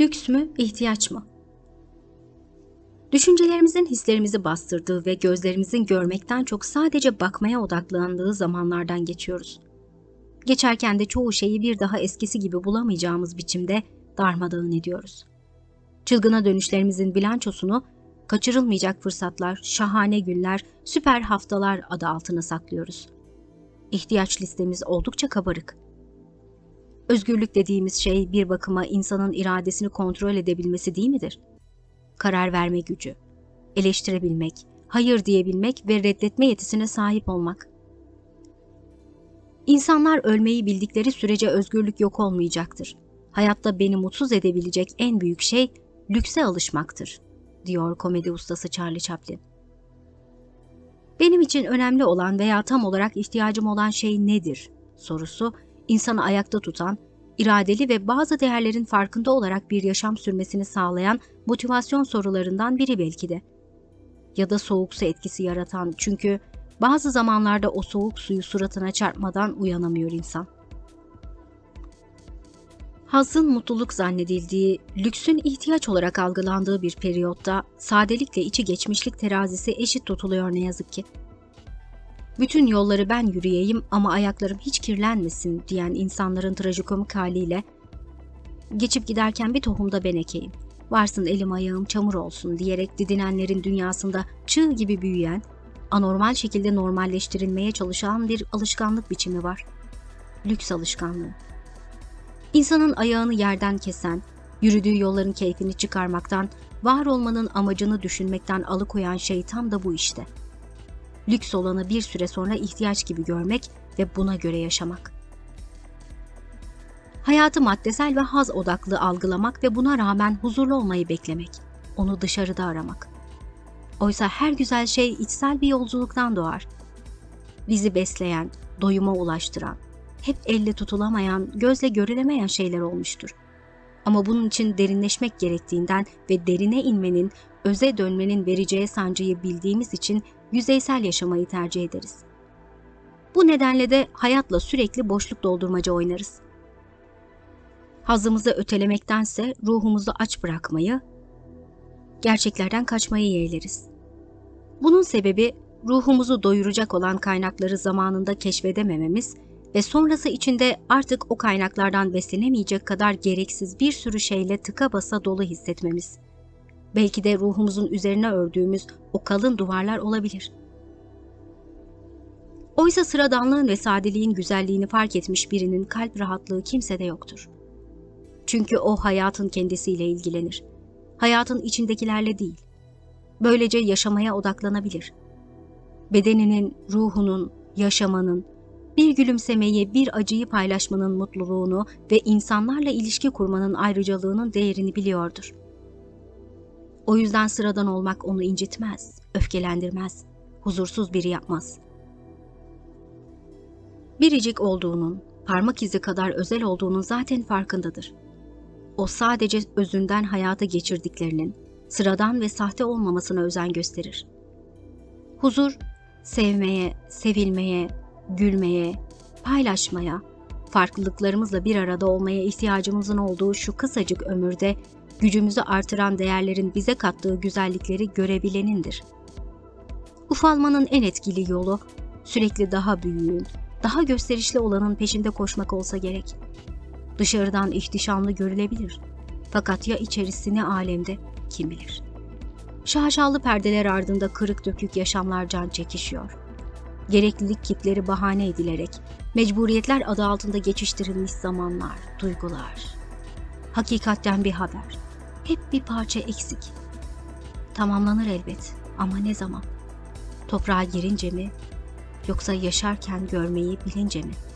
Lüks mü, ihtiyaç mı? Düşüncelerimizin hislerimizi bastırdığı ve gözlerimizin görmekten çok sadece bakmaya odaklandığı zamanlardan geçiyoruz. Geçerken de çoğu şeyi bir daha eskisi gibi bulamayacağımız biçimde darmadağın ediyoruz. Çılgına dönüşlerimizin bilançosunu kaçırılmayacak fırsatlar, şahane günler, süper haftalar adı altına saklıyoruz. İhtiyaç listemiz oldukça kabarık. Özgürlük dediğimiz şey bir bakıma insanın iradesini kontrol edebilmesi değil midir? Karar verme gücü, eleştirebilmek, hayır diyebilmek ve reddetme yetisine sahip olmak. İnsanlar ölmeyi bildikleri sürece özgürlük yok olmayacaktır. Hayatta beni mutsuz edebilecek en büyük şey lükse alışmaktır, diyor komedi ustası Charlie Chaplin. Benim için önemli olan veya tam olarak ihtiyacım olan şey nedir sorusu insanı ayakta tutan, iradeli ve bazı değerlerin farkında olarak bir yaşam sürmesini sağlayan motivasyon sorularından biri belki de. Ya da soğuk su etkisi yaratan çünkü bazı zamanlarda o soğuk suyu suratına çarpmadan uyanamıyor insan. Hazın mutluluk zannedildiği, lüksün ihtiyaç olarak algılandığı bir periyotta sadelikle içi geçmişlik terazisi eşit tutuluyor ne yazık ki. Bütün yolları ben yürüyeyim ama ayaklarım hiç kirlenmesin diyen insanların trajikomik haliyle geçip giderken bir tohumda ben ekeyim. Varsın elim ayağım çamur olsun diyerek didinenlerin dünyasında çığ gibi büyüyen, anormal şekilde normalleştirilmeye çalışan bir alışkanlık biçimi var. Lüks alışkanlığı. İnsanın ayağını yerden kesen, yürüdüğü yolların keyfini çıkarmaktan, var olmanın amacını düşünmekten alıkoyan şey tam da bu işte. Lüks olanı bir süre sonra ihtiyaç gibi görmek ve buna göre yaşamak. Hayatı maddesel ve haz odaklı algılamak ve buna rağmen huzurlu olmayı beklemek. Onu dışarıda aramak. Oysa her güzel şey içsel bir yolculuktan doğar. Bizi besleyen, doyuma ulaştıran, hep elle tutulamayan, gözle görülemeyen şeyler olmuştur. Ama bunun için derinleşmek gerektiğinden ve derine inmenin, öze dönmenin vereceği sancıyı bildiğimiz için yüzeysel yaşamayı tercih ederiz. Bu nedenle de hayatla sürekli boşluk doldurmaca oynarız. Hazımızı ötelemektense ruhumuzu aç bırakmayı, gerçeklerden kaçmayı yeğleriz. Bunun sebebi ruhumuzu doyuracak olan kaynakları zamanında keşfedemememiz ve sonrası içinde artık o kaynaklardan beslenemeyecek kadar gereksiz bir sürü şeyle tıka basa dolu hissetmemiz. Belki de ruhumuzun üzerine ördüğümüz o kalın duvarlar olabilir. Oysa sıradanlığın ve sadeliğin güzelliğini fark etmiş birinin kalp rahatlığı kimsede yoktur. Çünkü o hayatın kendisiyle ilgilenir. Hayatın içindekilerle değil. Böylece yaşamaya odaklanabilir. Bedeninin, ruhunun, yaşamanın, bir gülümsemeyi, bir acıyı paylaşmanın mutluluğunu ve insanlarla ilişki kurmanın ayrıcalığının değerini biliyordur. O yüzden sıradan olmak onu incitmez, öfkelendirmez, huzursuz biri yapmaz. Biricik olduğunun, parmak izi kadar özel olduğunun zaten farkındadır. O sadece özünden hayata geçirdiklerinin, sıradan ve sahte olmamasına özen gösterir. Huzur, sevmeye, sevilmeye, gülmeye, paylaşmaya, farklılıklarımızla bir arada olmaya ihtiyacımızın olduğu şu kısacık ömürde gücümüzü artıran değerlerin bize kattığı güzellikleri görebilenindir. Ufalmanın en etkili yolu sürekli daha büyüğün, daha gösterişli olanın peşinde koşmak olsa gerek. Dışarıdan ihtişamlı görülebilir. Fakat ya içerisini alemde kim bilir. Şaşalı perdeler ardında kırık dökük yaşamlar can çekişiyor. Gereklilik kitleri bahane edilerek, mecburiyetler adı altında geçiştirilmiş zamanlar, duygular. Hakikatten bir haber. Hep bir parça eksik. Tamamlanır elbet ama ne zaman? Toprağa girince mi yoksa yaşarken görmeyi bilince mi?''